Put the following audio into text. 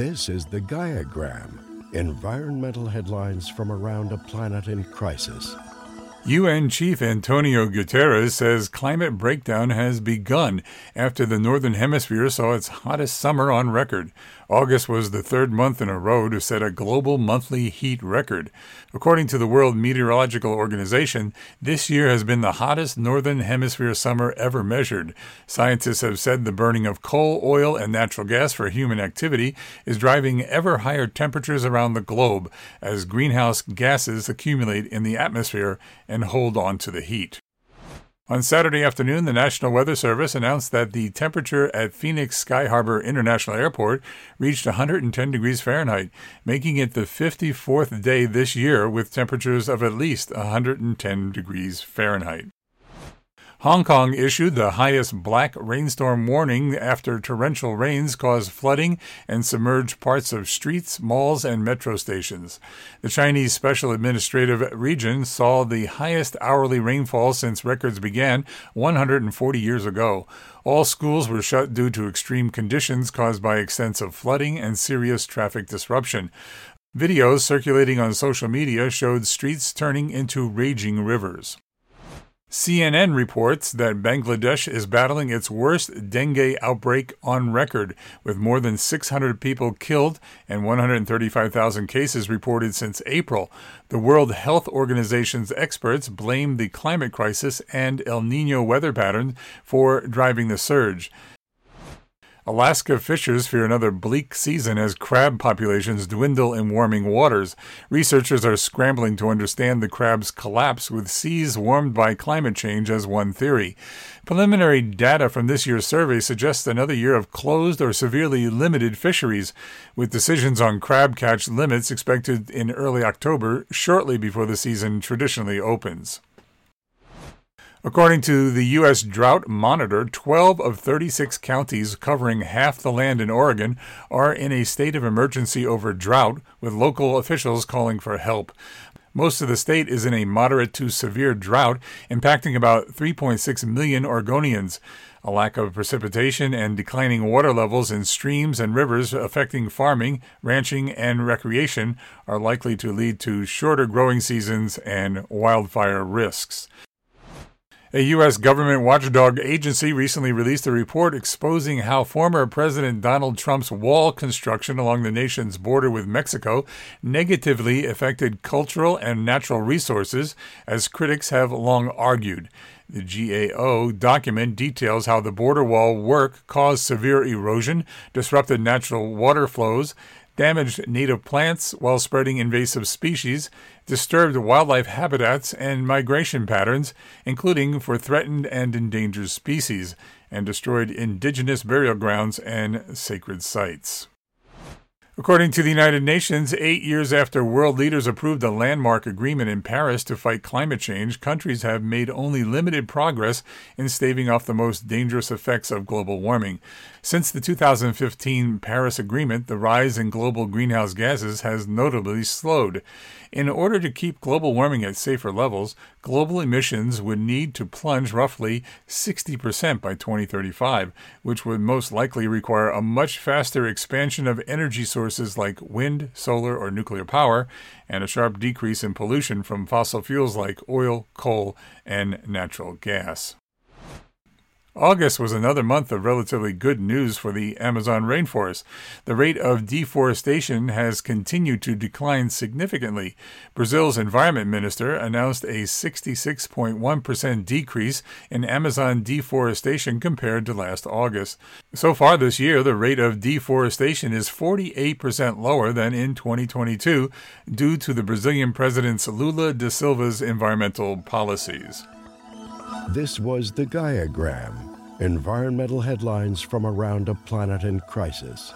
This is the Gaiagram environmental headlines from around a planet in crisis. UN Chief Antonio Guterres says climate breakdown has begun after the Northern Hemisphere saw its hottest summer on record. August was the third month in a row to set a global monthly heat record. According to the World Meteorological Organization, this year has been the hottest Northern Hemisphere summer ever measured. Scientists have said the burning of coal, oil, and natural gas for human activity is driving ever higher temperatures around the globe as greenhouse gases accumulate in the atmosphere and hold on to the heat. On Saturday afternoon, the National Weather Service announced that the temperature at Phoenix Sky Harbor International Airport reached 110 degrees Fahrenheit, making it the 54th day this year with temperatures of at least 110 degrees Fahrenheit. Hong Kong issued the highest black rainstorm warning after torrential rains caused flooding and submerged parts of streets, malls, and metro stations. The Chinese Special Administrative Region saw the highest hourly rainfall since records began 140 years ago. All schools were shut due to extreme conditions caused by extensive flooding and serious traffic disruption. Videos circulating on social media showed streets turning into raging rivers. CNN reports that Bangladesh is battling its worst dengue outbreak on record, with more than 600 people killed and 135,000 cases reported since April. The World Health Organization's experts blame the climate crisis and El Nino weather pattern for driving the surge. Alaska fishers fear another bleak season as crab populations dwindle in warming waters. Researchers are scrambling to understand the crab's collapse, with seas warmed by climate change as one theory. Preliminary data from this year's survey suggests another year of closed or severely limited fisheries, with decisions on crab catch limits expected in early October, shortly before the season traditionally opens. According to the U.S. Drought Monitor, 12 of 36 counties covering half the land in Oregon are in a state of emergency over drought, with local officials calling for help. Most of the state is in a moderate to severe drought, impacting about 3.6 million Oregonians. A lack of precipitation and declining water levels in streams and rivers affecting farming, ranching, and recreation are likely to lead to shorter growing seasons and wildfire risks. A U.S. government watchdog agency recently released a report exposing how former President Donald Trump's wall construction along the nation's border with Mexico negatively affected cultural and natural resources, as critics have long argued. The GAO document details how the border wall work caused severe erosion, disrupted natural water flows, damaged native plants while spreading invasive species, disturbed wildlife habitats and migration patterns, including for threatened and endangered species, and destroyed indigenous burial grounds and sacred sites. According to the United Nations, eight years after world leaders approved a landmark agreement in Paris to fight climate change, countries have made only limited progress in staving off the most dangerous effects of global warming. Since the 2015 Paris Agreement, the rise in global greenhouse gases has notably slowed. In order to keep global warming at safer levels, global emissions would need to plunge roughly 60% by 2035, which would most likely require a much faster expansion of energy sources like wind, solar, or nuclear power, and a sharp decrease in pollution from fossil fuels like oil, coal, and natural gas. August was another month of relatively good news for the Amazon rainforest. The rate of deforestation has continued to decline significantly. Brazil's environment minister announced a 66.1% decrease in Amazon deforestation compared to last August. So far this year, the rate of deforestation is 48% lower than in 2022 due to the Brazilian president's Lula da Silva's environmental policies. This was the Gaiagram environmental headlines from around a planet in crisis.